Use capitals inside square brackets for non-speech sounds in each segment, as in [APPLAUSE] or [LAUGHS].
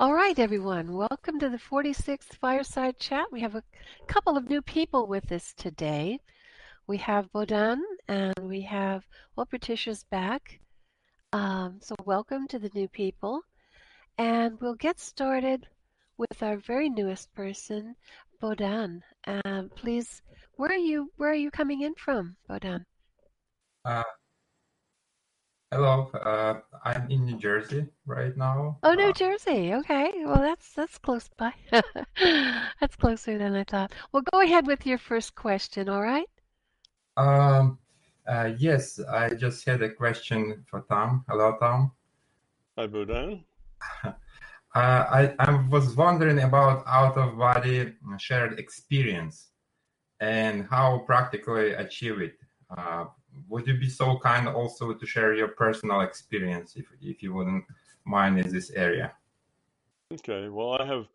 All right, everyone. Welcome to the 46th Fireside Chat. We have a couple of new people with us today. We have Bodan and we have, well, Patricia's back. Um, so, welcome to the new people. And we'll get started with our very newest person, Bodan. Please, where are you? Where are you coming in from, Bodan? Uh, hello, uh, I'm in New Jersey right now. Oh, New Uh, Jersey. Okay. Well, that's that's close by. [LAUGHS] That's closer than I thought. Well, go ahead with your first question, all right? um, uh, yes, I just had a question for Tom. Hello, Tom. Hi, Bodan. [LAUGHS] Uh, I, I was wondering about out-of-body shared experience and how practically achieve it. Would you be so kind also to share your personal experience, if if you wouldn't mind, in this area? Okay, well, I have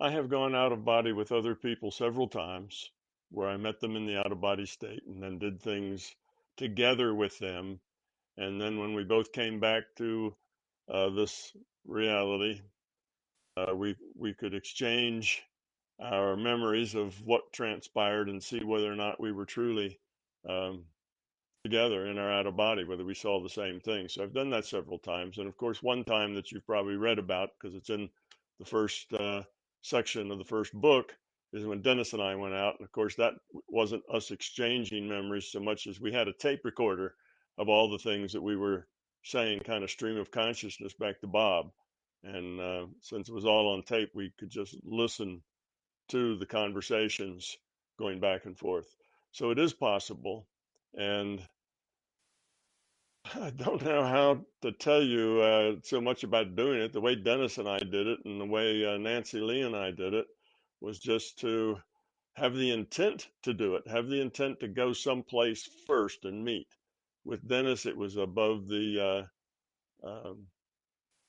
I have gone out of body with other people several times where I met them in the out of body state and then did things together with them. And then when we both came back to uh, this reality, uh, we we could exchange our memories of what transpired and see whether or not we were truly um, together in our out of body, whether we saw the same thing. So I've done that several times. And of course, one time that you've probably read about because it's in the first uh, section of the first book is when Dennis and I went out. And of course, that wasn't us exchanging memories so much as we had a tape recorder of all the things that we were saying, kind of stream of consciousness back to Bob. And uh, since it was all on tape, we could just listen to the conversations going back and forth. So it is possible. And I [LAUGHS] don't know how to tell you uh, so much about doing it. The way Dennis and I did it, and the way uh, Nancy Lee and I did it, was just to have the intent to do it, have the intent to go someplace first and meet. With Dennis, it was above the uh, um,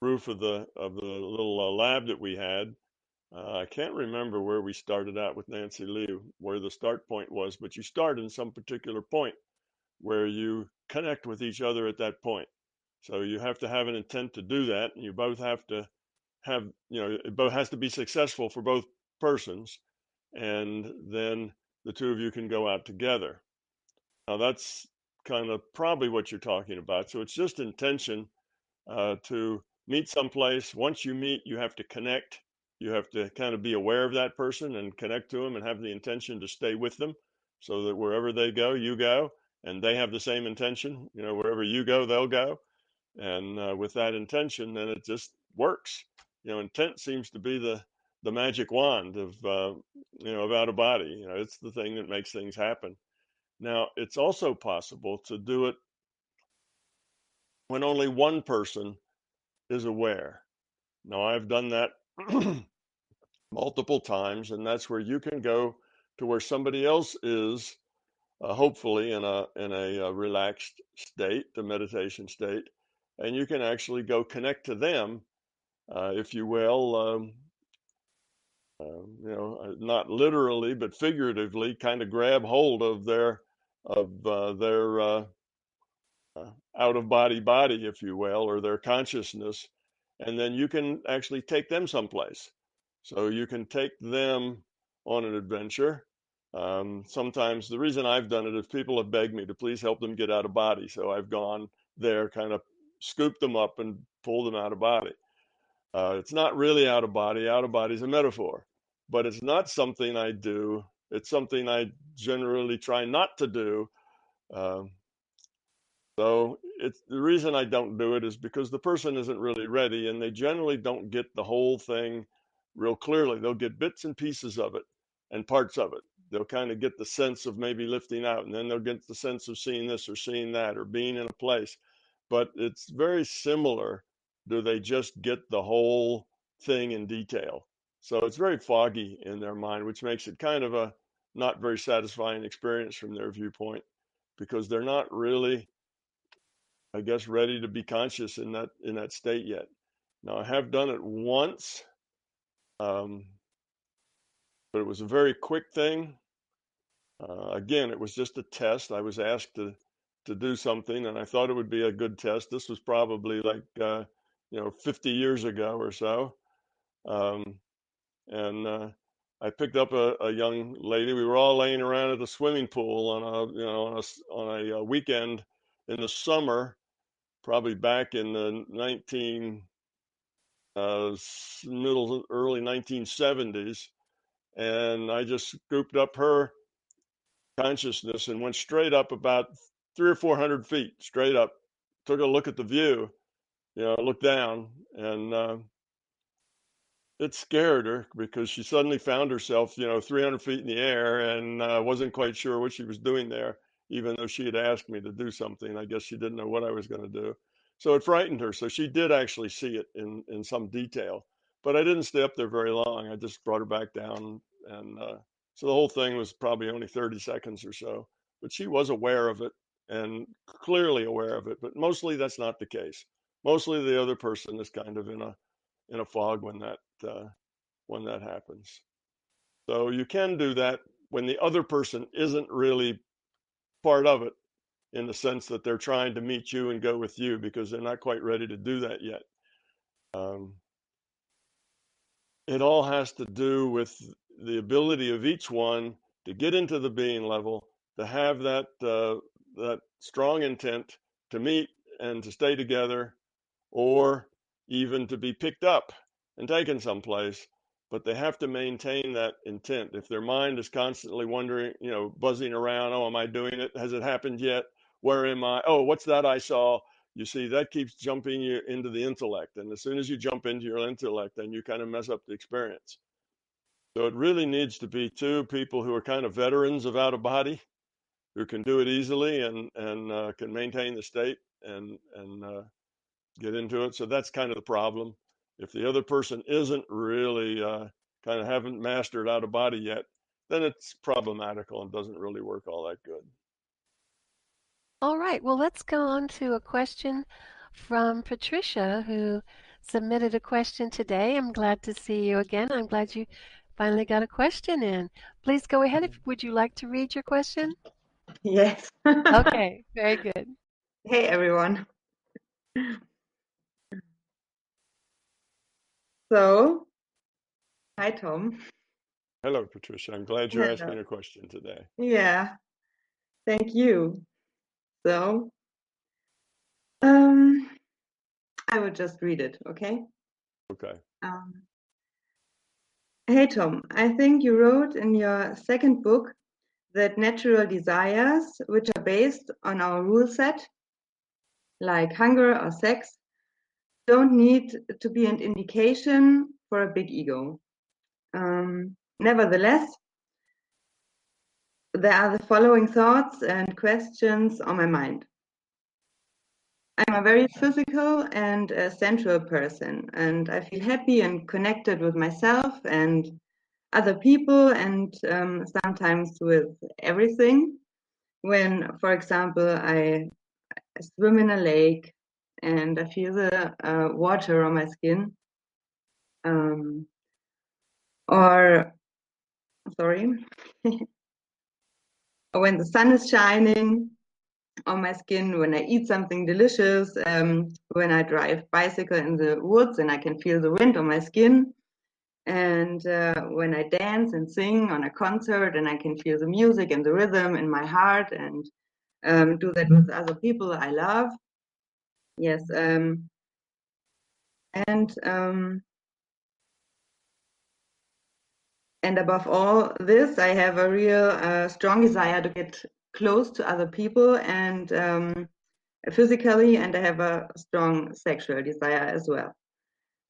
roof of the of the little uh, lab that we had. Uh, I can't remember where we started out with Nancy Lee, where the start point was, but you start in some particular point where you connect with each other at that point. So you have to have an intent to do that, and you both have to have, you know, it both has to be successful for both persons, and then the two of you can go out together. Now that's kind of probably what you're talking about. So it's just intention uh, to meet someplace. Once you meet, you have to connect. You have to kind of be aware of that person and connect to them and have the intention to stay with them so that wherever they go, you go. And they have the same intention. You know, wherever you go, they'll go. And uh, with that intention, then it just works. You know, intent seems to be the the magic wand of uh, you know of out of body. You know, it's the thing that makes things happen. Now, it's also possible to do it when only one person is aware. Now, I've done that [CLEARS THROAT] multiple times, and that's where you can go to where somebody else is, uh, hopefully in a in a, uh relaxed state, the meditation state, and you can actually go connect to them, uh, if you will, um, uh, you know, uh, not literally but figuratively, kind of grab hold of their of uh, their uh, out of body body, if you will, or their consciousness, and then you can actually take them someplace. So you can take them on an adventure. Um, sometimes the reason I've done it is people have begged me to please help them get out of body. So I've gone there, kind of scooped them up and pulled them out of body. Uh, it's not really out of body. Out of body is a metaphor, but it's not something I do. It's something I generally try not to do. Um, so it's the reason I don't do it is because the person isn't really ready and they generally don't get the whole thing real clearly. They'll get bits and pieces of it and parts of it. They'll kind of get the sense of maybe lifting out and then they'll get the sense of seeing this or seeing that or being in a place. But it's very similar. Do they just get the whole thing in detail? So it's very foggy in their mind, which makes it kind of a not very satisfying experience from their viewpoint because they're not really I guess, ready to be conscious in that in that state yet. Now, I have done it once, um, but it was a very quick thing. Uh, again, it was just a test. I was asked to to do something, and I thought it would be a good test. This was probably like uh, you know 50 years ago or so, Um, and uh, I picked up a, a, young lady. We were all laying around at the swimming pool on a you know on a, on a uh, weekend in the summer, probably back in the 19 uh, middle early 1970s, and I just scooped up her consciousness and went straight up about three or four hundred feet straight up. Took a look at the view, you know, looked down, and uh, it scared her because she suddenly found herself, you know, 300 feet in the air and uh, wasn't quite sure what she was doing there, even though she had asked me to do something. I guess she didn't know what I was going to do. So it frightened her. So she did actually see it in, in some detail. But I didn't stay up there very long. I just brought her back down. And uh, so the whole thing was probably only 30 seconds or so. But she was aware of it and clearly aware of it. But mostly that's not the case. Mostly the other person is kind of in a in a fog when that uh, when that happens. So you can do that when the other person isn't really part of it in the sense that they're trying to meet you and go with you because they're not quite ready to do that yet. Um, it all has to do with the ability of each one to get into the being level, to have that uh, that strong intent to meet and to stay together, or even to be picked up and taken someplace, but they have to maintain that intent. If their mind is constantly wondering, you know, buzzing around, oh, am I doing it? Has it happened yet? Where am I? Oh, what's that I saw? You see, that keeps jumping you into the intellect. And as soon as you jump into your intellect, then you kind of mess up the experience. So it really needs to be two people who are kind of veterans of out of body, who can do it easily and and uh, can maintain the state and and uh, get into it. So that's kind of the problem. If the other person isn't really uh, kind of haven't mastered out of body yet, then it's problematical and doesn't really work all that good. All right. Well, let's go on to a question from Patricia, who submitted a question today. I'm glad to see you again. I'm glad you finally got a question in. Please go ahead. If, would you like to read your question? Yes. okay. [LAUGHS] Very good. Hey, everyone. So, hi, Tom. Hello, Patricia. I'm glad you're Hello. asking a question today. Yeah, thank you. So, um, I will just read it, okay? Okay. Um, hey, Tom. I think you wrote in your second book that natural desires, which are based on our rule set, like hunger or sex, don't need to be an indication for a big ego. Um, nevertheless, there are the following thoughts and questions on my mind. I'm a very physical and sensual person, and I feel happy and connected with myself and other people, and um, sometimes with everything. When, for example, I swim in a lake and I feel the uh, water on my skin. Um, or, sorry, [LAUGHS] when the sun is shining on my skin, when I eat something delicious, um, when I drive bicycle in the woods and I can feel the wind on my skin. And uh, when I dance and sing on a concert and I can feel the music and the rhythm in my heart and um, do that with other people I love. Yes. Um, and um, and above all this, I have a real uh, strong desire to get close to other people and um, physically, and I have a strong sexual desire as well.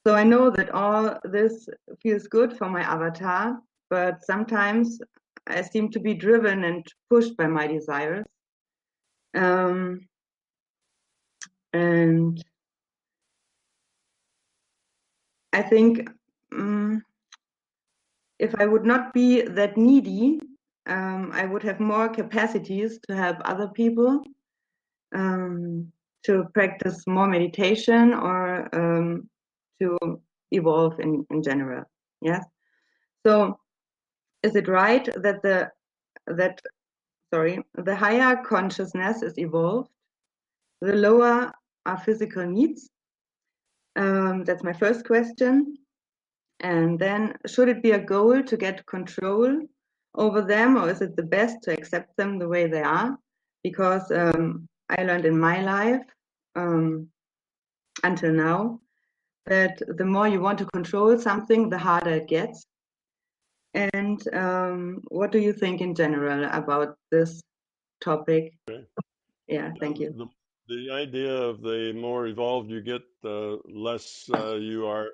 So I know that all this feels good for my avatar, but sometimes I seem to be driven and pushed by my desires. Um, and I think um, if I would not be that needy, um, I would have more capacities to help other people, um, to practice more meditation, or um, to evolve in, in general. Yes. So, is it right that the that sorry the higher consciousness is evolved, the lower our physical needs? Um, that's my first question. And then, should it be a goal to get control over them, or is it the best to accept them the way they are? Because um, I learned in my life um, until now that the more you want to control something, the harder it gets. And um, what do you think in general about this topic? Okay. Yeah, thank you. The, the idea of the more evolved you get, the less uh, you are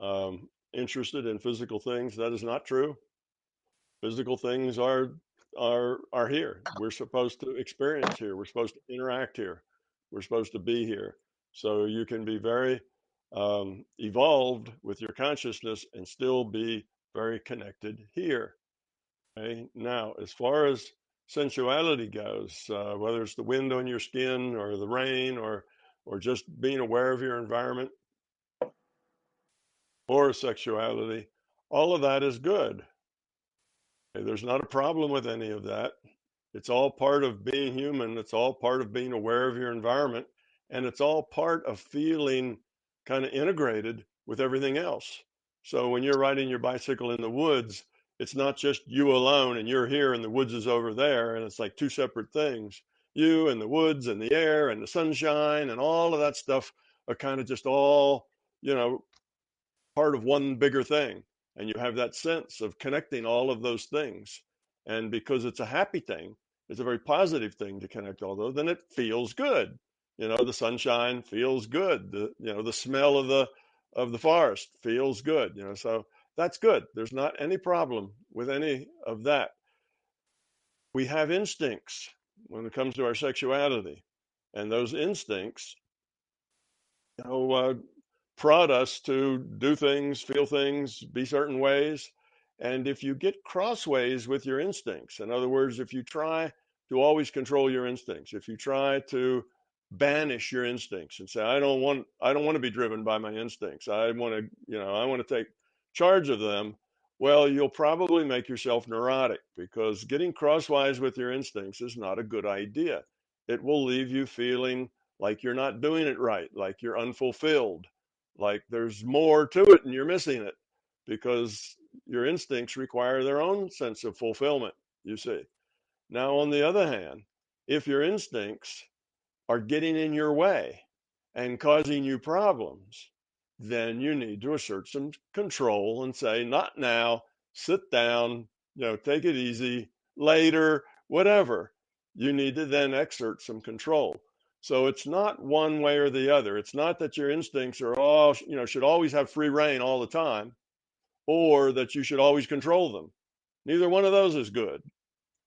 um, interested in physical things. That is not true. Physical things are are are here. We're supposed to experience here. We're supposed to interact here. We're supposed to be here. So you can be very um, evolved with your consciousness and still be very connected here. Okay. Now, as far as sensuality goes, uh, whether it's the wind on your skin or the rain or or just being aware of your environment or sexuality, all of that is good. There's not a problem with any of that. It's all part of being human. It's all part of being aware of your environment. And it's all part of feeling kind of integrated with everything else. So when you're riding your bicycle in the woods, it's not just you alone and you're here and the woods is over there and it's like two separate things. You and the woods and the air and the sunshine and all of that stuff are kind of just all, you know, part of one bigger thing. And you have that sense of connecting all of those things. And because it's a happy thing, it's a very positive thing to connect all those, then it feels good. You know, the sunshine feels good. The you know, the smell of the of the forest feels good. You know, so that's good. There's not any problem with any of that. We have instincts when it comes to our sexuality, and those instincts, you know, uh, prod us to do things, feel things, be certain ways. And if you get crossways with your instincts, in other words, if you try to always control your instincts, if you try to banish your instincts and say, I don't want I don't want to be driven by my instincts. I want to, you know, I want to take charge of them. Well, you'll probably make yourself neurotic because getting crosswise with your instincts is not a good idea. It will leave you feeling like you're not doing it right, like you're unfulfilled, like there's more to it and you're missing it because your instincts require their own sense of fulfillment, you see. Now, on the other hand, if your instincts are getting in your way and causing you problems, then you need to assert some control and say, not now, sit down, you know, take it easy, later, whatever. You need to then exert some control. So it's not one way or the other. It's not that your instincts are all, you know, should always have free reign all the time or that you should always control them. Neither one of those is good.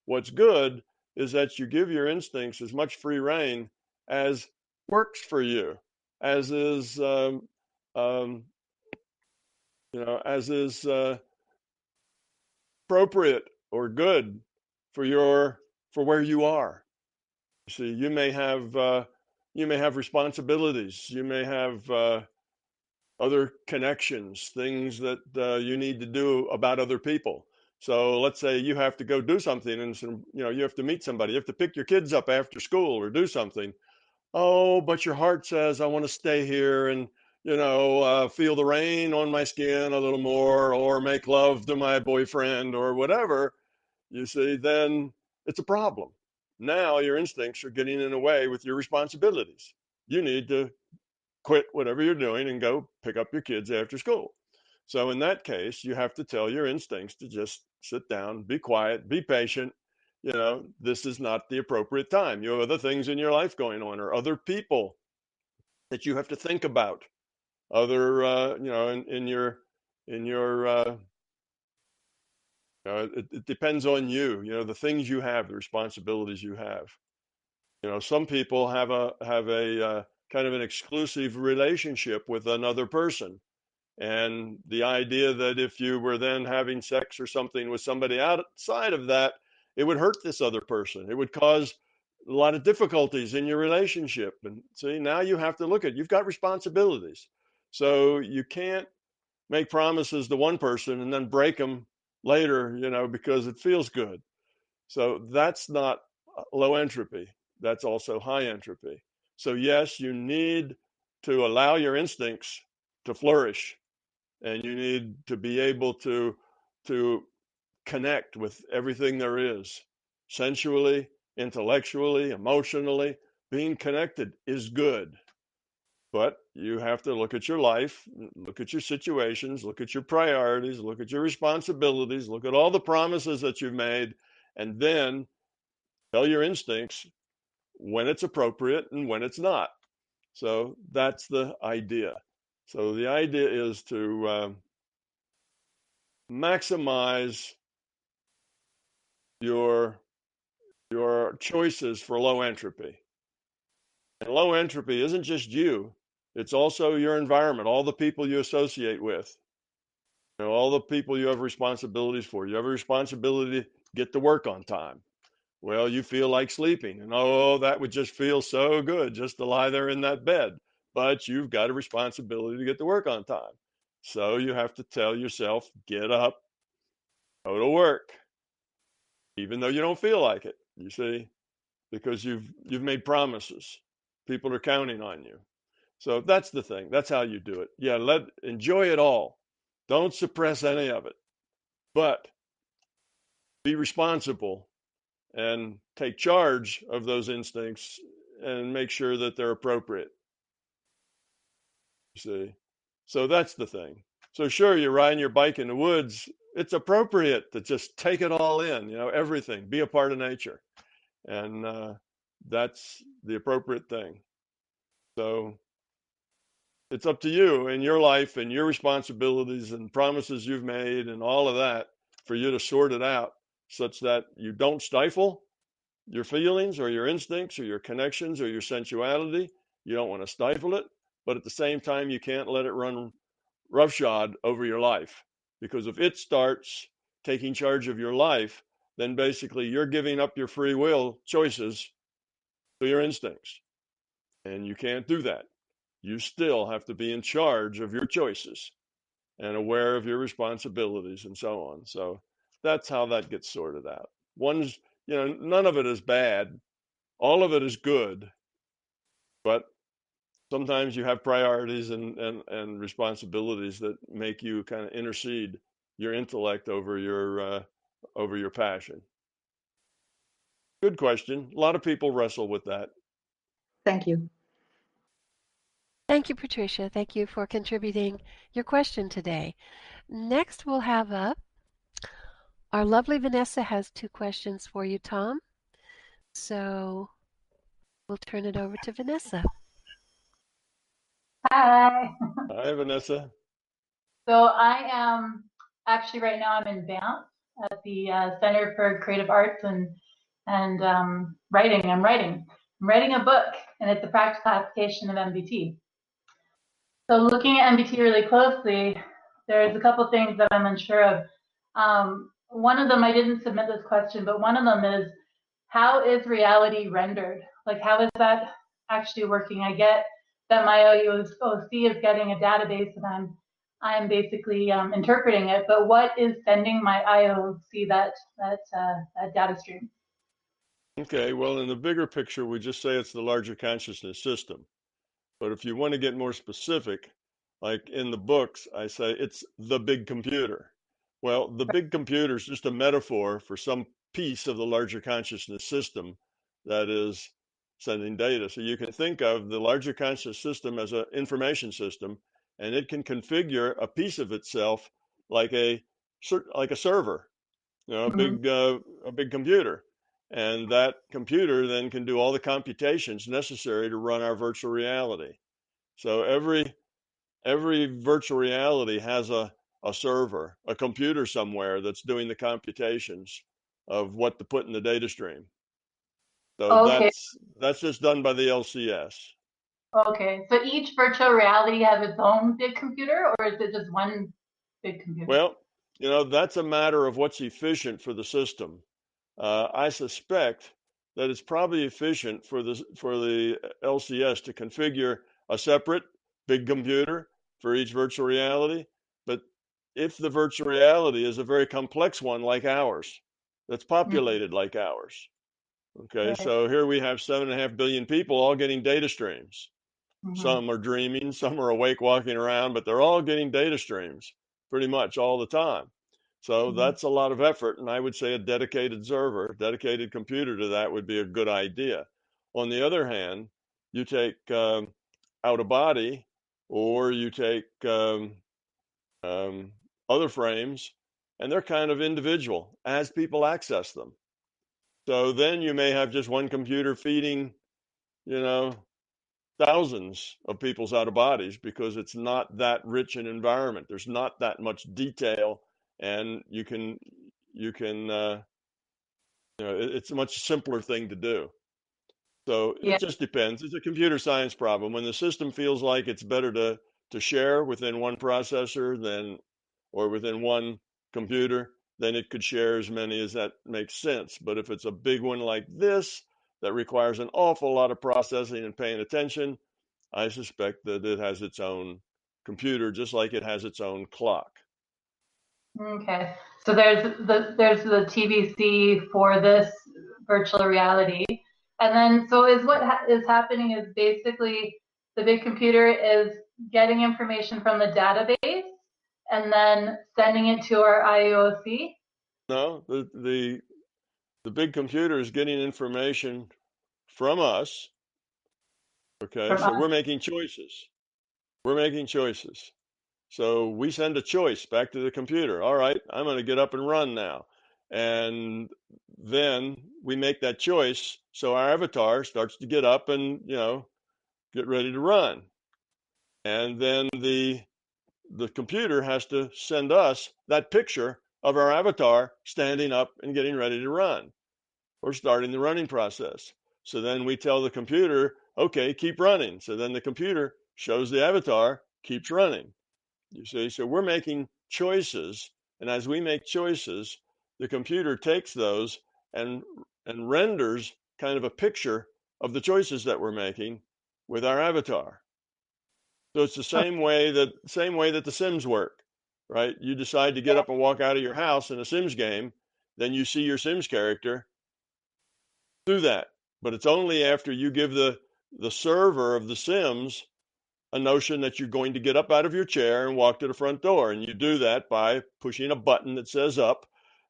What's good is that you give your instincts as much free reign as works for you, as is, um, um, you know, as is uh, appropriate or good for your for where you are. See, you may have uh, you may have responsibilities. You may have uh, other connections, things that uh, you need to do about other people. So let's say you have to go do something, and some, you know you have to meet somebody. You have to pick your kids up after school or do something. Oh, but your heart says I want to stay here and you know uh, feel the rain on my skin a little more, or make love to my boyfriend or whatever. You see, then it's a problem now your instincts are getting in the way with your responsibilities. You need to quit whatever you're doing and go pick up your kids after school. So in that case, you have to tell your instincts to just sit down, be quiet, be patient. You know, this is not the appropriate time. You have other things in your life going on or other people that you have to think about. Other, uh, you know, in, in your in your uh, it, it depends on you. You know, the things you have, the responsibilities you have. You know, some people have a have a uh, kind of an exclusive relationship with another person, and the idea that if you were then having sex or something with somebody outside of that, it would hurt this other person. It would cause a lot of difficulties in your relationship. And see, now you have to look at you've got responsibilities, so you can't make promises to one person and then break them later, you know, because it feels good. So that's not uh, low entropy. That's also high entropy. So, yes, you need to allow your instincts to flourish. and you need to be able to to connect with everything there is sensually intellectually emotionally being connected is good but you have to look at your life look at your situations look at your priorities look at your responsibilities look at all the promises that you've made and then tell your instincts when it's appropriate and when it's not. So that's the idea. So the idea is to uh, maximize your your choices for low entropy. And low entropy isn't just you; it's also your environment, all the people you associate with, you know, all the people you have responsibilities for. You have a responsibility to get to work on time. Well, you feel like sleeping, and oh, that would just feel so good just to lie there in that bed. But you've got a responsibility to get to work on time. So you have to tell yourself, get up, go to work, even though you don't feel like it. You see, because you've you've made promises. People are counting on you. So that's the thing. That's how you do it. Yeah, let enjoy it all. Don't suppress any of it. But be responsible and take charge of those instincts and make sure that they're appropriate. You see? So that's the thing. So sure, you're riding your bike in the woods. It's appropriate to just take it all in, you know, everything, be a part of nature. And uh, that's the appropriate thing. So it's up to you and your life and your responsibilities and promises you've made and all of that for you to sort it out such that you don't stifle your feelings or your instincts or your connections or your sensuality. You don't want to stifle it, but at the same time, you can't let it run roughshod over your life. Because if it starts taking charge of your life, then basically you're giving up your free will choices to your instincts. And you can't do that. You still have to be in charge of your choices and aware of your responsibilities and so on. So that's how that gets sorted out. One's, you know, none of it is bad, all of it is good, but sometimes you have priorities and, and, and responsibilities that make you kind of intercede your intellect over your uh, over your passion. Good question. A lot of people wrestle with that. Thank you. Thank you, Patricia. Thank you for contributing your question today. Next, we'll have up our lovely Vanessa has two questions for you, Tom. So we'll turn it over to Vanessa. Hi. Hi, Vanessa. So I am actually right now I'm in Banff at the uh, Center for Creative Arts and and um, writing. I'm writing. I'm writing a book, and it's a practical application of MBT. So looking at MBT really closely, there's a couple things that I'm unsure of. Um, one of them I didn't submit this question, but one of them is how is reality rendered? Like how is that actually working? I get that my OC is getting a database and I'm I'm basically um, interpreting it, but what is sending my IUOC that that, uh, that data stream? Okay, well, in the bigger picture, we just say it's the larger consciousness system. But if you want to get more specific, like in the books, I say it's the big computer. Well, the big computer is just a metaphor for some piece of the larger consciousness system that is sending data. So you can think of the larger conscious system as an information system, and it can configure a piece of itself like a like a server, you know, a mm-hmm. big uh, a big computer, and that computer then can do all the computations necessary to run our virtual reality. So every every virtual reality has a a server, a computer somewhere that's doing the computations of what to put in the data stream. So okay. that's that's just done by the LCS. Okay, so each virtual reality has its own big computer, or is it just one big computer? Well, you know that's a matter of what's efficient for the system. Uh, I suspect that it's probably efficient for the for the LCS to configure a separate big computer for each virtual reality. But if the virtual reality is a very complex one like ours, that's mm-hmm. populated mm-hmm. like ours, Okay, right. so here we have seven and a half billion people all getting data streams. Mm-hmm. Some are dreaming, [LAUGHS] some are awake walking around, but they're all getting data streams pretty much all the time. So mm-hmm. that's a lot of effort. And I would say a dedicated server, dedicated computer to that would be a good idea. On the other hand, you take um, out of body or you take um, um, other frames and they're kind of individual as people access them. So then you may have just one computer feeding, you know, thousands of people's out of bodies because it's not that rich an environment. There's not that much detail, and you can you can uh, you know it, it's a much simpler thing to do. So yeah. it just depends. It's a computer science problem. When the system feels like it's better to to share within one processor than or within one computer, then it could share as many as that makes sense. But if it's a big one like this, that requires an awful lot of processing and paying attention, I suspect that it has its own computer, just like it has its own clock. Okay, so there's the there's the TBC for this virtual reality, and then so is what ha- is happening is basically the big computer is getting information from the database and then sending it to our IUOC. No, the the the big computer is getting information from us. Okay, from so us. we're making choices. We're making choices. So we send a choice back to the computer. All right, I'm going to get up and run now. And then we make that choice. So our avatar starts to get up and, you know, get ready to run. And then the the computer has to send us that picture of our avatar standing up and getting ready to run or starting the running process. So then we tell the computer, okay, keep running. So then the computer shows the avatar, keeps running. You see, so we're making choices. And as we make choices, the computer takes those and and renders kind of a picture of the choices that we're making with our avatar. So it's the same way that same way that the Sims work, right? You decide to get up and walk out of your house in a Sims game, then you see your Sims character do that. But it's only after you give the the server of the Sims a notion that you're going to get up out of your chair and walk to the front door. And you do that by pushing a button that says up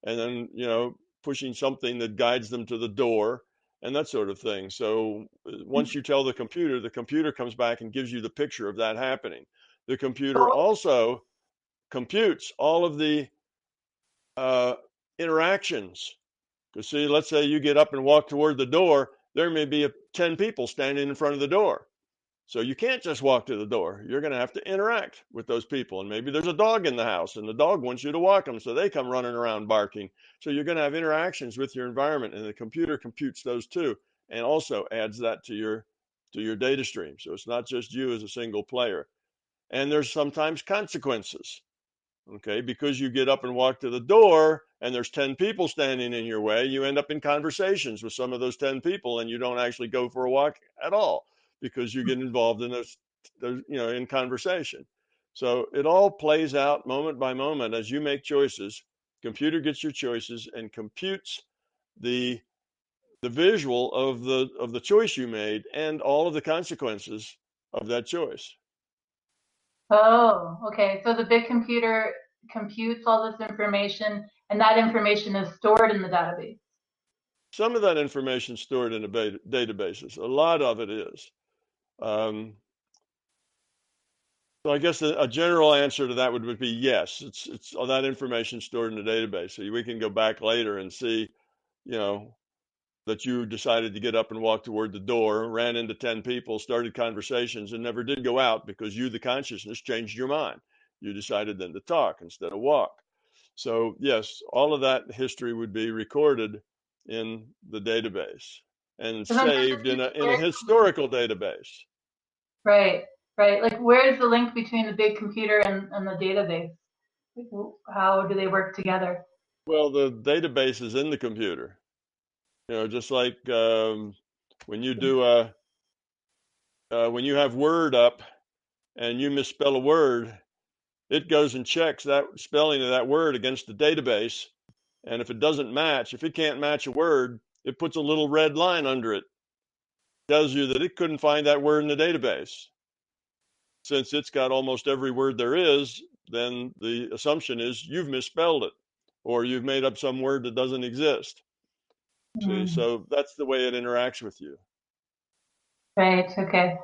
and then, you know, pushing something that guides them to the door and that sort of thing. So uh, once you tell the computer, the computer comes back and gives you the picture of that happening. The computer also computes all of the uh, interactions because see, let's say you get up and walk toward the door, there may be a, 10 people standing in front of the door. So you can't just walk to the door. You're going to have to interact with those people. And maybe there's a dog in the house and the dog wants you to walk them. So they come running around barking. So you're going to have interactions with your environment and the computer computes those too and also adds that to your to your data stream. So it's not just you as a single player. And there's sometimes consequences. Okay, because you get up and walk to the door and there's 10 people standing in your way, you end up in conversations with some of those 10 people and you don't actually go for a walk at all because you hmm. get involved in those, those you know, in conversation. So it all plays out moment by moment as you make choices. Computer gets your choices and computes the the visual of the of the choice you made and all of the consequences of that choice. Oh, okay. So the big computer computes all this information, and that information is stored in the database. Some of that information is stored in the beta- databases. A lot of it is. Um, so I guess a, a, general answer to that would, would be yes. It's it's all that information stored in the database. So we can go back later and see, you know, that you decided to get up and walk toward the door, ran into 10 people, started conversations, and never did go out because you, the consciousness, changed your mind. You decided then to talk instead of walk. So, yes, all of that history would be recorded in the database and saved in a, in a historical database. Right, right. Like, where's the link between the big computer and, and the database? How do they work together? Well, the database is in the computer. You know, just like um, when you do a uh, when you have Word up and you misspell a word, it goes and checks that spelling of that word against the database. And if it doesn't match, if it can't match a word, it puts a little red line under it. Tells you that it couldn't find that word in the database. since it's got almost every word there is, then the assumption is you've misspelled it or you've made up some word that doesn't exist. Mm. See, so that's the way it interacts with you. Right. Okay.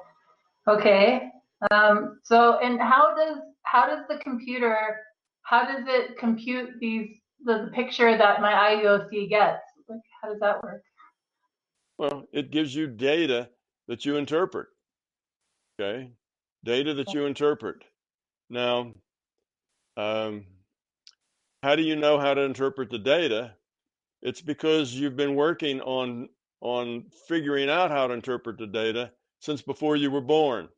Okay. Um, so, and how does how does the computer how does it compute these the, the picture that my IUOC gets? How does that work? Well, it gives you data that you interpret. Okay, data that you interpret. Now, um, how do you know how to interpret the data? It's because you've been working on on figuring out how to interpret the data since before you were born.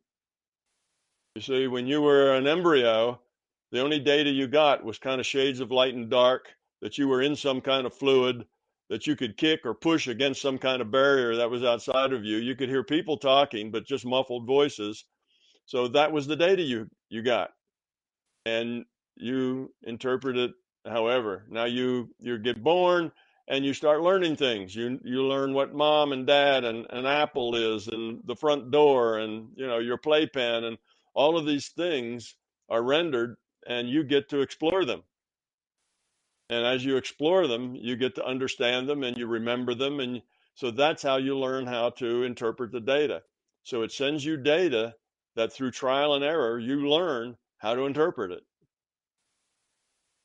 You see, when you were an embryo, the only data you got was kind of shades of light and dark, that you were in some kind of fluid, that you could kick or push against some kind of barrier that was outside of you. You could hear people talking, but just muffled voices. So that was the data you, you got. And you interpret it however. Now you you get born and you start learning things. You you learn what mom and dad and an apple is and the front door and you know your playpen and all of these things are rendered and you get to explore them. And as you explore them, you get to understand them and you remember them and so that's how you learn how to interpret the data. So it sends you data that through trial and error you learn how to interpret it.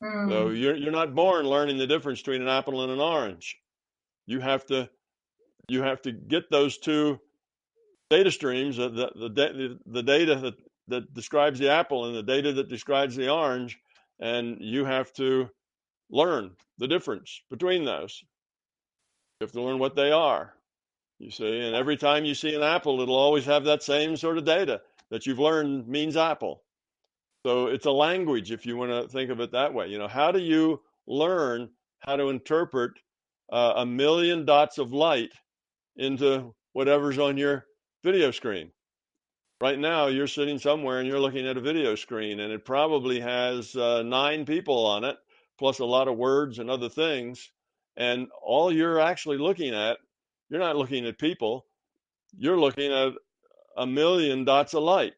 Hmm. So you're you're not born learning the difference between an apple and an orange. You have to you have to get those two data streams, uh, the the the, the data that that describes the apple and the data that describes the orange, and you have to learn the difference between those. You have to learn what they are. You see, and every time you see an apple, it'll always have that same sort of data that you've learned means apple. So it's a language, if you want to think of it that way. You know, how do you learn how to interpret uh, a million dots of light into whatever's on your video screen? Right now, you're sitting somewhere and you're looking at a video screen, and it probably has uh, nine people on it, plus a lot of words and other things. And all you're actually looking at, you're not looking at people, you're looking at a million dots of light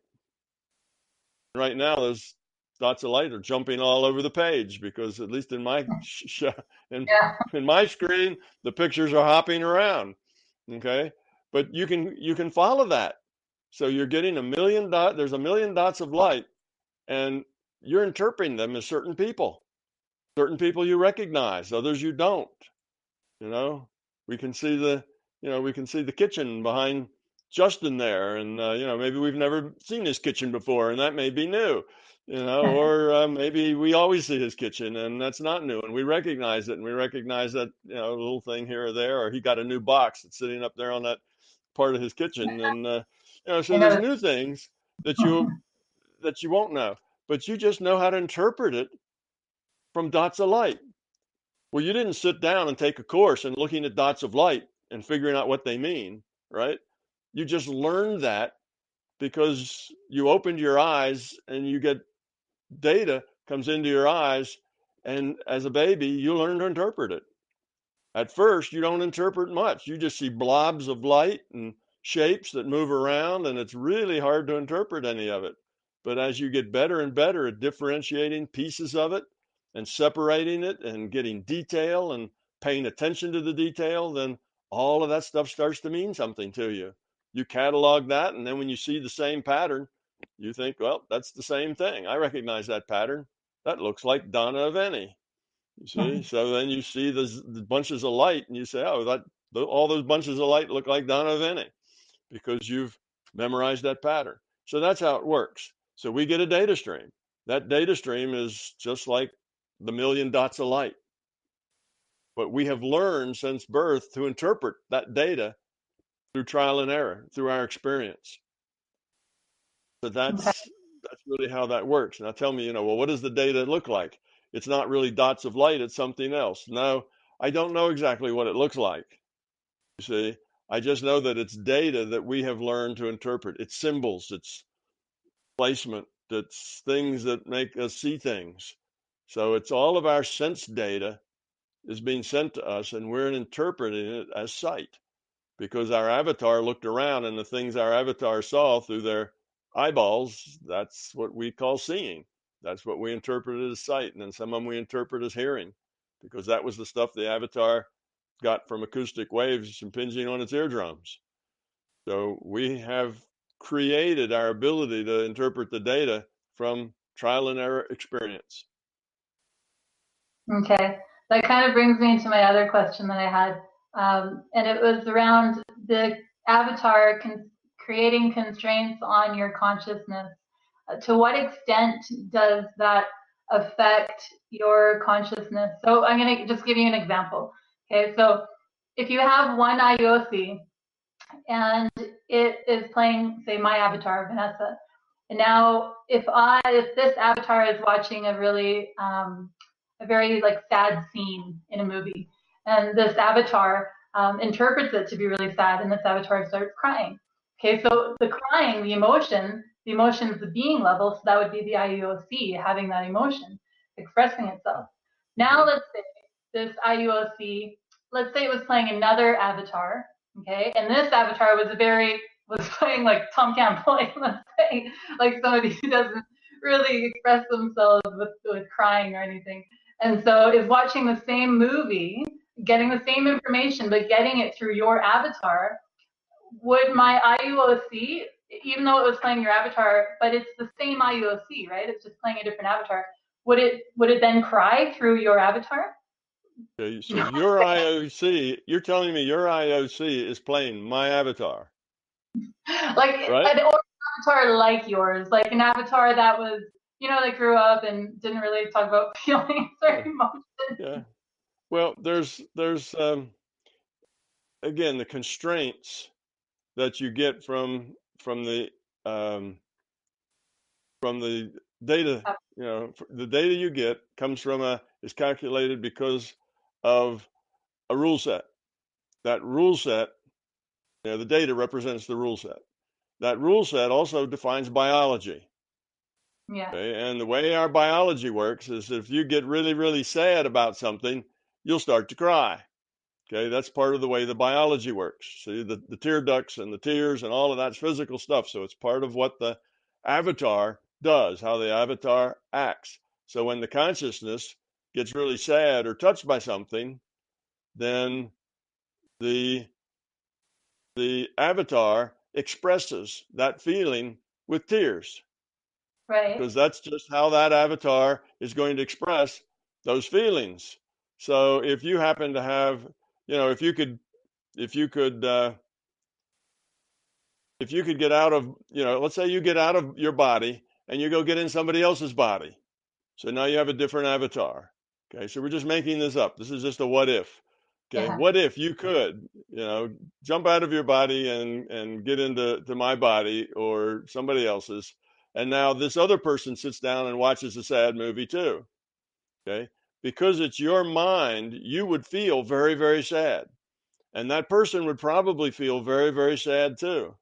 right now those dots of light are jumping all over the page because at least in my hmm. sh- [LAUGHS] in, Yeah. in my screen the pictures are hopping around okay but you can you can follow that so you're getting a million dot there's a million dots of light and you're interpreting them as certain people certain people you recognize others you don't you know? We can see the you know we can see the kitchen behind Justin there, and uh, you know maybe we've never seen his kitchen before, and that may be new, you know, [LAUGHS] or uh, maybe we always see his kitchen, and that's not new, and we recognize it, and we recognize that you know little thing here or there, or he got a new box that's sitting up there on that part of his kitchen, [LAUGHS] and uh, you know, so there's new things that [LAUGHS] you that you won't know, but you just know how to interpret it from dots of light. Well, you didn't sit down and take a course and looking at dots of light and figuring out what they mean, right? You just learned that because you opened your eyes and you get data comes into your eyes. And as a baby, you learn to interpret it. At first, you don't interpret much. You just see blobs of light and shapes that move around, and it's really hard to interpret any of it. But as you get better and better at differentiating pieces of it and separating it and getting detail and paying attention to the detail, then all of that stuff starts to mean something to you. You catalog that and then when you see the same pattern you think well that's the same thing. I recognize that pattern. That looks like Donna Aveni you see? Hmm. So then you see the, the bunches of light and you say oh that all those bunches of light look like Donna Aveni because you've memorized that pattern. So that's how it works. So we get a data stream. That data stream is just like the million dots of light but we have learned since birth to interpret that data through trial and error, through our experience. So that's that's really how that works. Now tell me, you know, well, what does the data look like? It's not really dots of light, it's something else. No, I don't know exactly what it looks like. You see, I just know that it's data that we have learned to interpret. It's symbols, it's placement, it's things that make us see things. So it's all of our sense data is being sent to us, and we're interpreting it as sight because our avatar looked around and the things our avatar saw through their eyeballs, that's what we call seeing. That's what we interpret as sight, and then some of them we interpret as hearing, because that was the stuff the avatar got from acoustic waves impinging on its eardrums. So we have created our ability to interpret the data from trial and error experience. Okay, that kind of brings me to my other question that I had, um, and it was around the avatar con- creating constraints on your consciousness. Uh, to what extent does that affect your consciousness? So I'm going to just give you an example. Okay, so if you have one IUOC and it is playing, say, my avatar, Vanessa, and now if I, if this avatar is watching a really um, a very like sad scene in a movie, and this avatar um, interprets it to be really sad, and this avatar starts crying. Okay, so the crying, the emotion, the emotion is the being level, so that would be the IUOC having that emotion, expressing itself. Now let's say this IUOC, let's say it was playing another avatar, okay, and this avatar was very was playing like Tom Campbell, [LAUGHS] let's say, like somebody who doesn't really express themselves with, with crying or anything and so is watching the same movie, getting the same information, but getting it through your avatar. Would my IUOC, even though it was playing your avatar, but it's the same IUOC, right? It's just playing a different avatar. Would it would it then cry through your avatar? Okay, so your IOC, you're telling me your IOC is playing my avatar. [LAUGHS] like right? an avatar like yours, like an avatar that was you know, they grew up and didn't really talk about [LAUGHS] feelings or emotions. Yeah. Well, there's there's um, again the constraints that you get from from the um, from the data. You know, the data you get comes from a is calculated because of a rule set. That rule set, you know, the data represents the rule set. That rule set also defines biology. Yeah. And the way our biology works is if you get really, really sad about something, you'll start to cry. Okay, that's part of the way the biology works. See, the, the tear ducts and the tears and all of that's physical stuff. So it's part of what the avatar does, how the avatar acts. So when the consciousness gets really sad or touched by something, then the the avatar expresses that feeling with tears. Right. Because that's just how that avatar is going to express those feelings. So if you happen to have, you know, if you could, if you could, uh, if you could get out of, you know, let's say you get out of your body and you go get in somebody else's body. So now you have a different avatar. Okay. So we're just making this up. This is just a what if. Okay. Yeah. What if you could, you know, jump out of your body and, and get into to my body or somebody else's and now this other person sits down and watches a sad movie too. Okay. Because it's your mind, you would feel very, very sad. And that person would probably feel very, very sad too.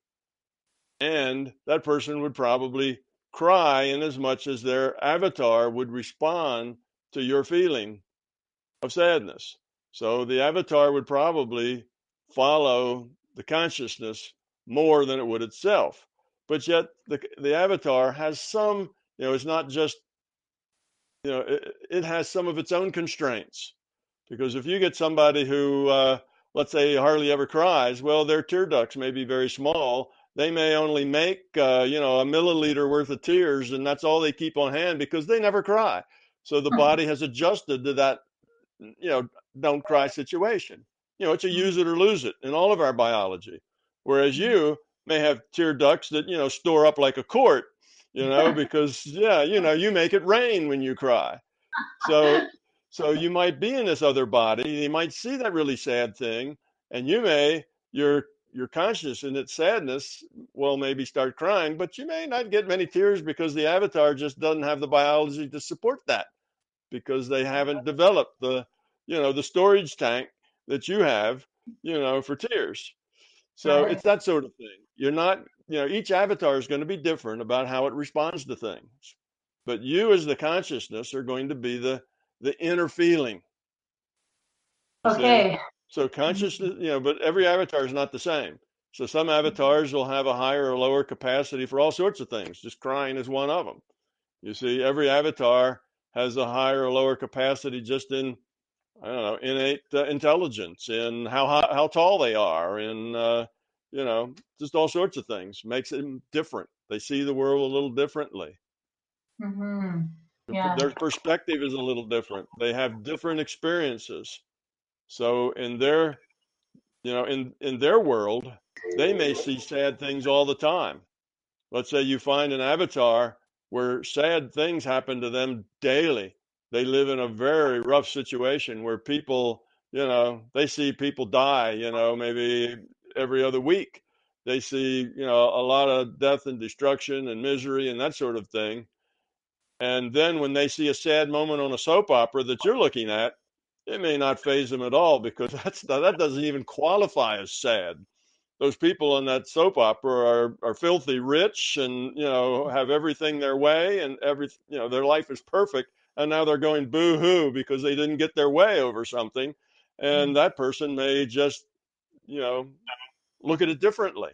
And that person would probably cry in as much as their avatar would respond to your feeling of sadness. So the avatar would probably follow the consciousness more than it would itself but yet the the avatar has some you know it's not just you know it, it has some of its own constraints. Because if you get somebody who uh, let's say hardly ever cries well their tear ducts may be very small. They may only make uh, you know a milliliter worth of tears and that's all they keep on hand because they never cry. So the body has adjusted to that you know don't cry situation. You know it's a use it or lose it in all of our biology. Whereas you may have tear ducts that you know store up like a quart you know [LAUGHS] because yeah you know you make it rain when you cry. So so you might be in this other body you might see that really sad thing and you may your your conscious in its sadness will maybe start crying but you may not get many tears because the avatar just doesn't have the biology to support that because they haven't developed the you know the storage tank that you have you know for tears so Right. it's that sort of thing. You're not, you know, each avatar is going to be different about how it responds to things. But you as the consciousness are going to be the the inner feeling. see? Okay. So consciousness, mm-hmm. you know, but every avatar is not the same. So some mm-hmm. avatars will have a higher or lower capacity for all sorts of things. Just crying is one of them. You see, every avatar has a higher or lower capacity just in I don't know innate uh, intelligence, in how how tall they are, in uh, you know just all sorts of things. Makes them different. They see the world a little differently. Mm-hmm. Yeah. Their perspective is a little different. They have different experiences. So in their you know in in their world, they may see sad things all the time. Let's say you find an avatar where sad things happen to them daily. They live in a very rough situation where people, you know, they see people die, you know, maybe every other week. They see, you know, a lot of death and destruction and misery and that sort of thing. And then when they see a sad moment on a soap opera that you're looking at, it may not faze them at all because [LAUGHS] that's that doesn't even qualify as sad those people in that soap opera are are filthy rich and you know have everything their way and every you know their life is perfect and now they're going boo hoo because they didn't get their way over something and mm-hmm. that person may just you know look at it differently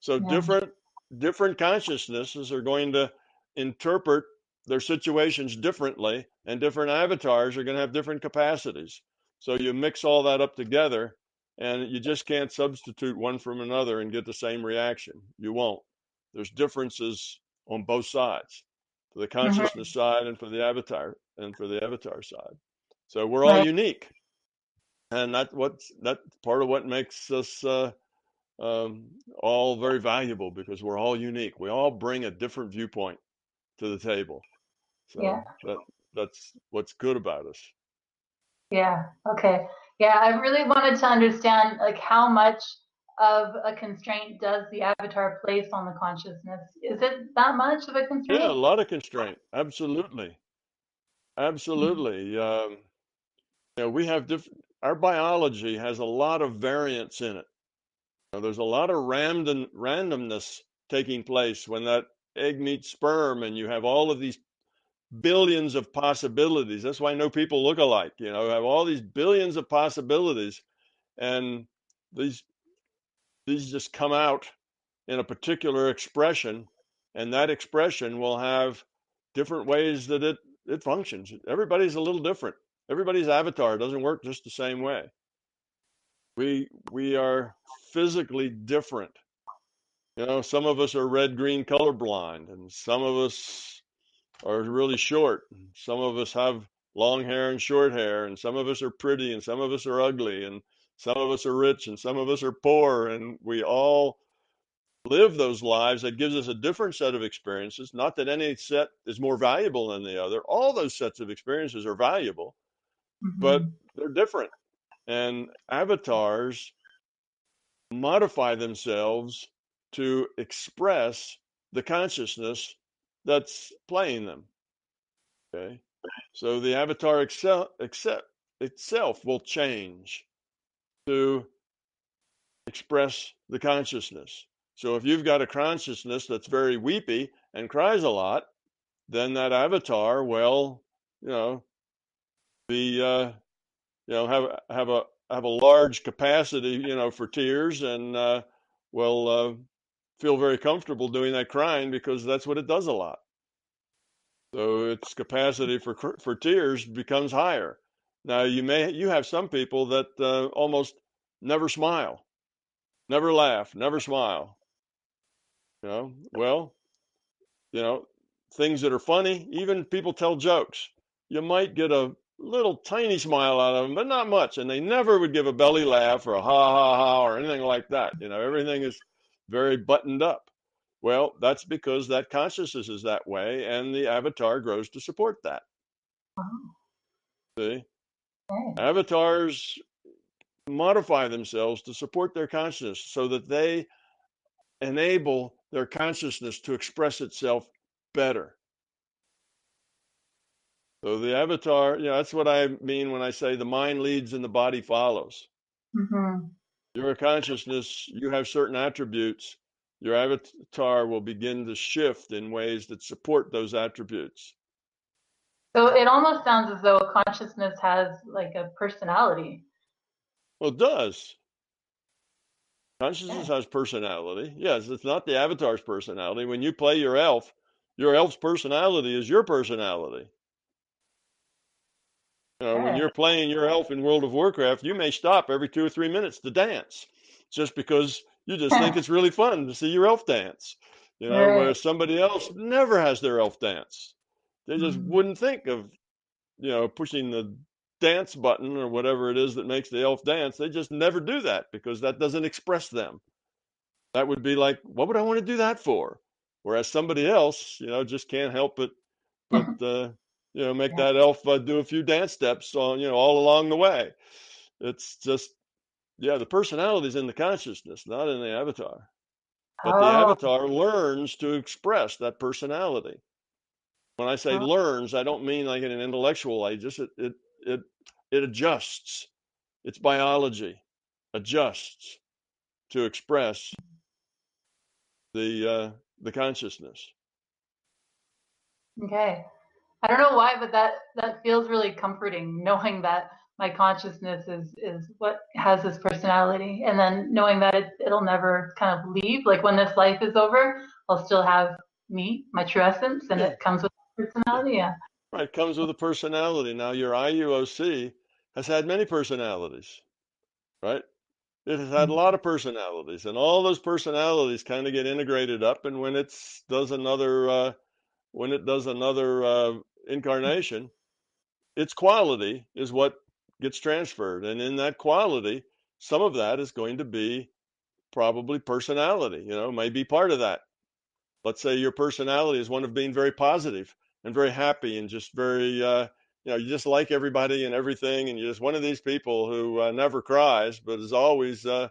so yeah. different different consciousnesses are going to interpret their situations differently and different avatars are going to have different capacities so you mix all that up together and you just can't substitute one from another and get the same reaction. You won't. There's differences on both sides, for the mm-hmm. consciousness mm-hmm. side and for the avatar and for the avatar side. So we're all right. unique, and that's what's that part of what makes us uh, um, all very valuable because we're all unique. We all bring a different viewpoint to the table. So yeah. that that's what's good about us. Yeah. Okay. Yeah, I really wanted to understand like how much of a constraint does the avatar place on the consciousness? Is it that much of a constraint? Yeah, a lot of constraint. Absolutely, absolutely. Mm-hmm. Um, you know, we have different. Our biology has a lot of variance in it. You know, there's a lot of random randomness taking place when that egg meets sperm, and you have all of these billions of possibilities. That's why no people look alike. You know, have all these billions of possibilities, and these these just come out in a particular expression, and that expression will have different ways that it it functions. Everybody's a little different. Everybody's avatar doesn't work just the same way. We we are physically different. You know, some of us are red green colorblind, and some of us are really short. Some of us have long hair and short hair, and some of us are pretty, and some of us are ugly, and some of us are rich, and some of us are poor, and we all live those lives that gives us a different set of experiences. Not that any set is more valuable than the other. All those sets of experiences are valuable, mm-hmm. but they're different. And avatars modify themselves to express the consciousness that's playing them. Okay. So the avatar excel, itself will change to express the consciousness. So if you've got a consciousness that's very weepy and cries a lot, then that avatar will, you know, be, uh, you know, have have a have a large capacity, you know, for tears, and uh, will uh, feel very comfortable doing that crying because that's what it does a lot. So its capacity for for tears becomes higher. Now you may you have some people that uh, almost never smile, never laugh, never smile. You know, well, you know, things that are funny, even people tell jokes. You might get a little tiny smile out of them, but not much. And they never would give a belly laugh or a ha ha ha or anything like that. You know, everything is very buttoned up. Well, that's because that consciousness is that way, and the avatar grows to support that. Oh. See, oh. avatars modify themselves to support their consciousness so that they enable their consciousness to express itself better. So the avatar, you know, that's what I mean when I say the mind leads and the body follows. Mm-hmm. You're consciousness, you have certain attributes. Your avatar will begin to shift in ways that support those attributes. So it almost sounds as though consciousness has like a personality. Well, it does. Consciousness has personality. Yes, it's not the avatar's personality. When you play your elf, your elf's personality is your personality. You know, when you're playing your elf in World of Warcraft, you may stop every two or three minutes to dance, just because you just think [LAUGHS] it's really fun to see your elf dance. You know, Right. whereas somebody else never has their elf dance. They just Mhm. wouldn't think of, you know, pushing the dance button or whatever it is that makes the elf dance. They just never do that because that doesn't express them. That would be like, what would I want to do that for? Whereas somebody else, you know, just can't help but, but [LAUGHS] uh, you know, make Yeah. that elf uh, do a few dance steps on, you know, all along the way. It's just, yeah, the personality is in the consciousness, not in the avatar. But the Oh. avatar learns to express that personality. When I say Oh. learns, I don't mean like in an intellectual way. Just it it it, it adjusts. Its biology adjusts to express the uh, the consciousness. Okay. I don't know why, but that that feels really comforting, knowing that my consciousness is is what has this personality, and then knowing that it it'll never kind of leave. Like when this life is over, I'll still have me, my true essence, and Yeah. it comes with personality. Yeah. Right, comes with a personality. Now your IUOC has had many personalities, right? It has had a lot of personalities, and all those personalities kind of get integrated up. And when it's does another uh, when it does another uh, incarnation, its quality is what gets transferred, and in that quality, some of that is going to be probably personality. You know, may be part of that. Let's say your personality is one of being very positive and very happy and just very uh, you know you just like everybody and everything and you're just one of these people who uh, never cries but is always uh,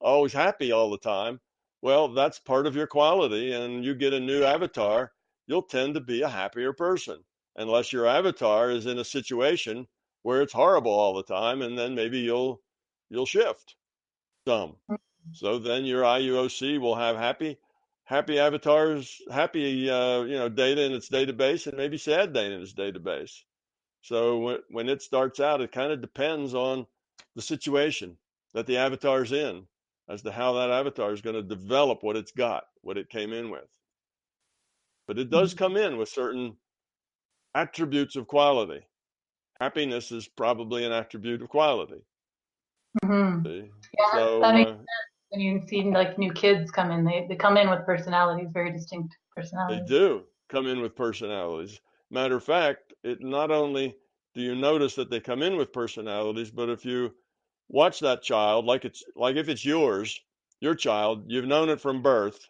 always happy all the time. Well that's part of your quality and you get a new avatar you'll tend to be a happier person unless your avatar is in a situation where it's horrible all the time and then maybe you'll you'll shift some. So then your IUOC will have happy happy avatars, happy uh, you know data in its database, and maybe sad data in its database. So when, when it starts out, it kind of depends on the situation that the avatar's in as to how that avatar is going to develop what it's got, what it came in with. But it does come in with certain attributes of quality. Happiness is probably an attribute of quality. Mm-hmm. Yeah, So that makes uh, when you see like new kids come in, they, they come in with personalities, very distinct personalities. They do come in with personalities. Matter of fact, it not only do you notice that they come in with personalities, but if you watch that child like it's like if it's yours, your child, you've known it from birth,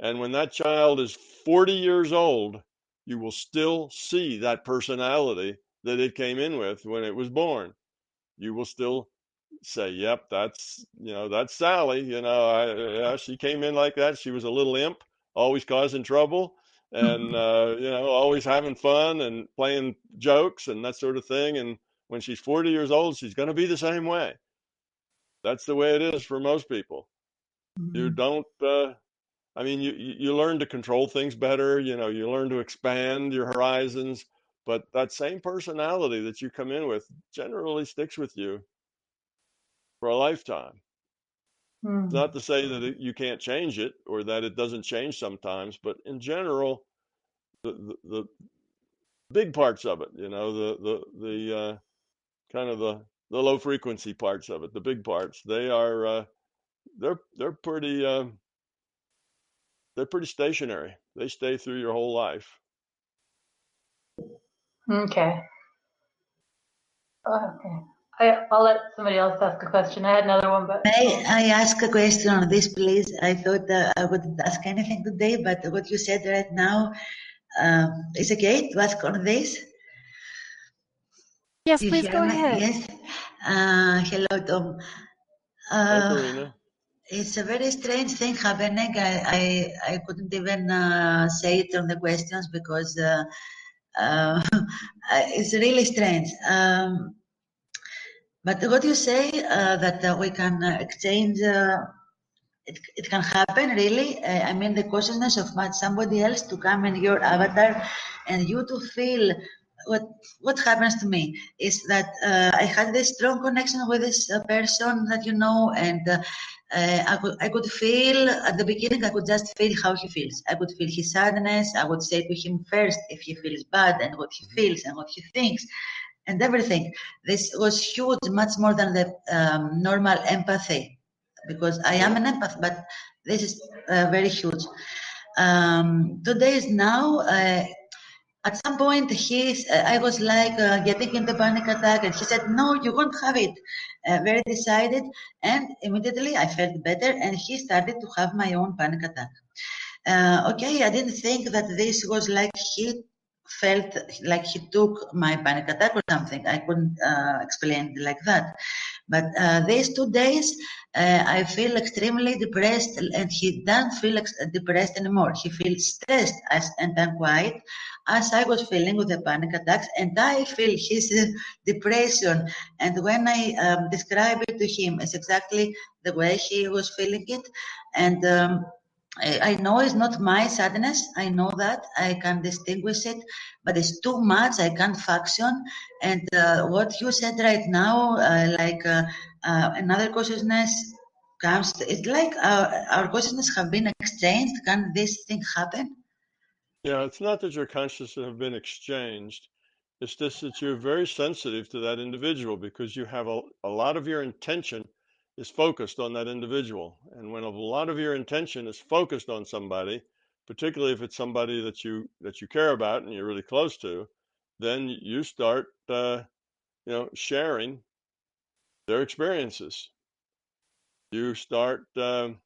and when that child is 40 years old, you will still see that personality that it came in with when it was born. You will still say, "Yep, that's you know that's Sally." You know, I, yeah, she came in like that. She was a little imp, always causing trouble, and [LAUGHS] uh, you know, always having fun and playing jokes and that sort of thing. And when she's 40 years old, she's going to be the same way. That's the way it is for most people. You Mhm. don't. Uh, I mean, you you you learn to control things better. You know, you learn to expand your horizons. But that same personality that you come in with generally sticks with you for a lifetime. Mm. It's not to say that it, you can't change it or that it doesn't change sometimes, but in general, the, the, the big parts of it, you know, the the the uh, kind of the the low frequency parts of it, the big parts, they are uh, they're they're pretty uh, they're pretty stationary. They stay through your whole life. Okay. Okay. I, I'll let somebody else ask a question. I had another one, but May I ask a question on this, please? I thought uh, I wouldn't ask anything today, but what you said right now um, is okay to ask on this. Yes, You please go me? ahead. Yes. Uh, hello, Tom. Hi, Uh, it's a very strange thing happening. I, I, I couldn't even uh, say it on the questions because uh, uh, [LAUGHS] it's really strange. Um, but what you say uh, that uh, we can uh, exchange, uh, it, it can happen really. Uh, I mean, the consciousness of somebody else to come in your avatar and you to feel what what happens to me is that I had this strong connection with this person that you know, and I, could, I could feel at the beginning, I could just feel how he feels. I could feel his sadness. I would say to him first if he feels bad and what he feels and what he thinks and everything. This was huge, much more than the um, normal empathy, because I am an empath, but this is uh, very huge. Um, two days now, uh, at some point, he, uh, I was like uh, getting into panic attack, and he said, "No, you won't have it." Uh, very decided, and immediately I felt better, and he started to have my own panic attack. Uh, okay, I didn't think that this was like he felt like he took my panic attack or something. I couldn't uh, explain it like that. But uh, these two days, uh, I feel extremely depressed, and he doesn't feel ex- depressed anymore. He feels stressed as, and unquiet, as I was feeling with the panic attacks, and I feel his [LAUGHS] depression. And when I um, describe it to him, it's exactly the way he was feeling it, and. Um, I know it's not my sadness. I know that I can distinguish it, but it's too much. I can't function. And uh, what you said right now, uh, like uh, uh another consciousness comes. It's like our, our consciousness have been exchanged. Can this thing happen? Yeah, it's not that your consciousness have been exchanged. It's just that you're very sensitive to that individual because you have a, a lot of your intention is focused on that individual. And when a lot of your intention is focused on somebody, particularly if it's somebody that you that you care about and you're really close to, then you start uh, you know sharing their experiences. You start um,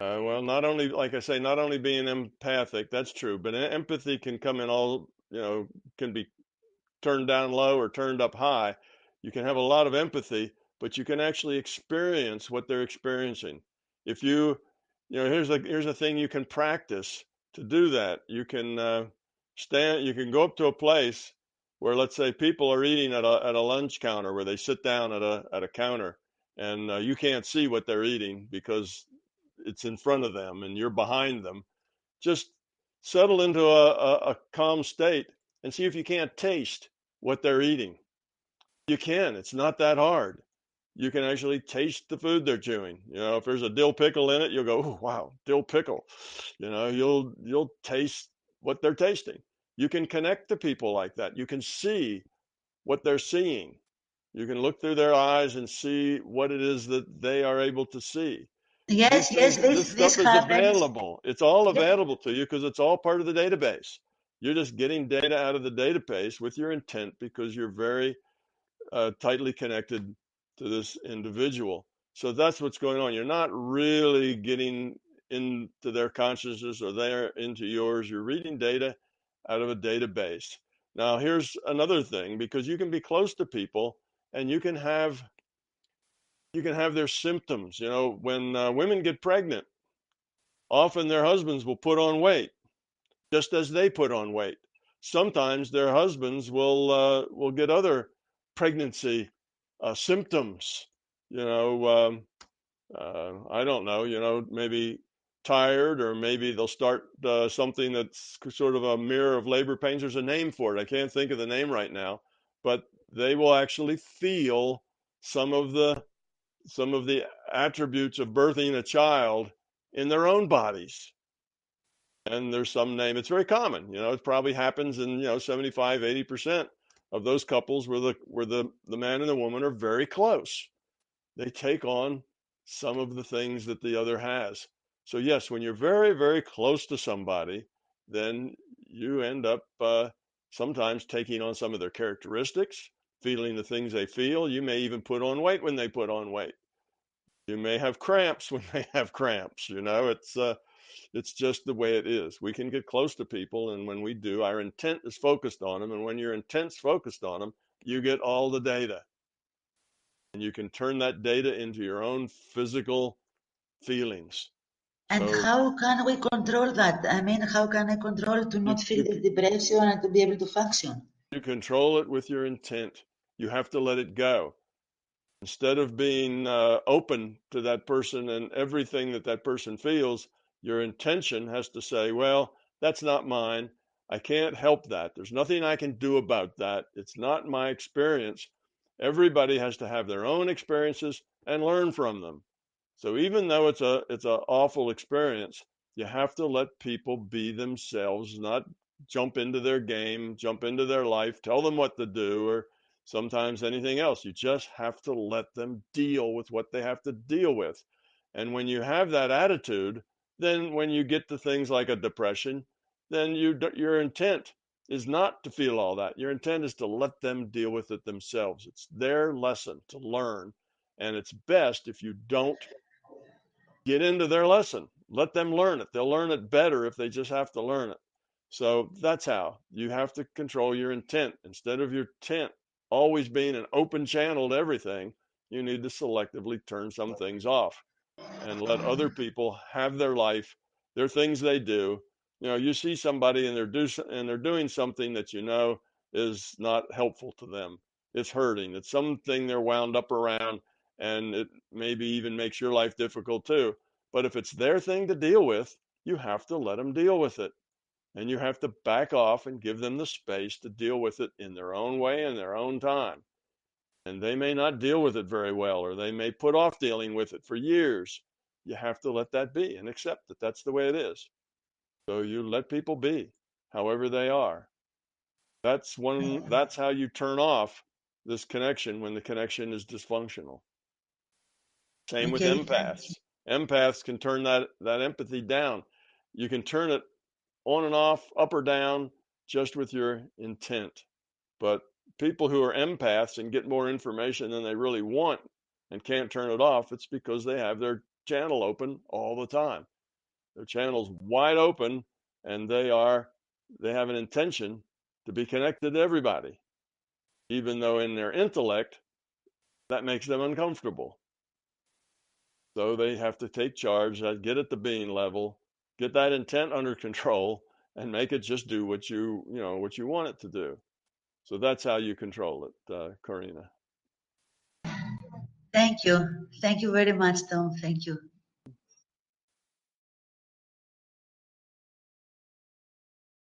uh, well, not only like I say, not only being empathic, that's true, but empathy can come in all you know can be turned down low or turned up high. You can have a lot of empathy, but you can actually experience what they're experiencing. If you, you know, here's a here's a thing you can practice to do that. You can uh, stand. You can go up to a place where, let's say, people are eating at a at a lunch counter where they sit down at a at a counter, and uh, you can't see what they're eating because it's in front of them and you're behind them. Just settle into a, a, a calm state and see if you can't taste what they're eating. You can. It's not that hard you can actually taste the food they're chewing. You know, if there's a dill pickle in it, you'll go, oh, wow, dill pickle. You know, you'll you'll taste what they're tasting. You can connect to people like that. You can see what they're seeing. You can look through their eyes and see what it is that they are able to see. Yes, yes, this, this, stuff is available. It's all available yeah. to you because it's all part of the database. You're just getting data out of the database with your intent because you're very uh, tightly connected to this individual. So that's what's going on. You're not really getting into their consciousness or they're into yours. You're reading data out of a database. Now, here's another thing because you can be close to people and you can have you can have their symptoms. You know, when uh, women get pregnant, often their husbands will put on weight, just as they put on weight. Sometimes their husbands will uh, will get other pregnancy uh, symptoms. You know, um, uh, I don't know. You know, maybe tired, or maybe they'll start uh, something that's sort of a mirror of labor pains. There's a name for it. I can't think of the name right now, but they will actually feel some of the some of the attributes of birthing a child in their own bodies and there's some name it's very common you know it probably happens in you know 75 80% of those couples where the where the the man and the woman are very close. They take on some of the things that the other has. So yes when you're very very close to somebody then you end up uh, sometimes taking on some of their characteristics feeling the things they feel. You may even put on weight when they put on weight. You may have cramps [LAUGHS] when they have cramps you know? It's uh, it's just the way it is. We can get close to people, and when we do, our intent is focused on them. And when your intent's focused on them, you get all the data. And you can turn that data into your own physical feelings. And so, how can we control that? I mean, how can I control to not feel the depression and to be able to function? You control it with your intent. You have to let it go. Instead of being uh, open to that person and everything that that person feels, your intention has to say, well, that's not mine. I can't help that. There's nothing I can do about that. It's not my experience. Everybody has to have their own experiences and learn from them. So even though it's a it's an awful experience, you have to let people be themselves, not jump into their game, jump into their life, tell them what to do, or sometimes anything else. You just have to let them deal with what they have to deal with. And when you have that attitude, then when you get to things like a depression, then you your intent is not to feel all that. Your intent is to let them deal with it themselves. It's their lesson to learn, and it's best if you don't get into their lesson. Let them learn it. They'll learn it better if they just have to learn it. So that's how you have to control your intent. Instead of your intent always being an open channel to everything, you need to selectively turn some things off and let other people have their life, their things they do. You know, you see somebody and they're do and they're doing something that you know is not helpful to them. It's hurting. It's something they're wound up around, and it maybe even makes your life difficult too. But if it's their thing to deal with, you have to let them deal with it. And you have to back off and give them the space to deal with it in their own way and their own time. And they may not deal with it very well, or they may put off dealing with it for years. You have to let that be and accept that that's the way it is. So you let people be however they are. That's one that's how you turn off this connection when the connection is dysfunctional. Same with Okay. empaths. Empaths can turn that, that empathy down. You can turn it on and off, up or down, just with your intent. But people who are empaths and get more information than they really want and can't turn it off, it's because they have their channel open all the time. Their channel's wide open and they are they have an intention to be connected to everybody. Even though in their intellect that makes them uncomfortable. So they have to take charge, uh, get at the being level, get that intent under control, and make it just do what you you know what you want it to do. So that's how you control it, uh, Karina. Thank you. Thank you very much, Tom. Thank you.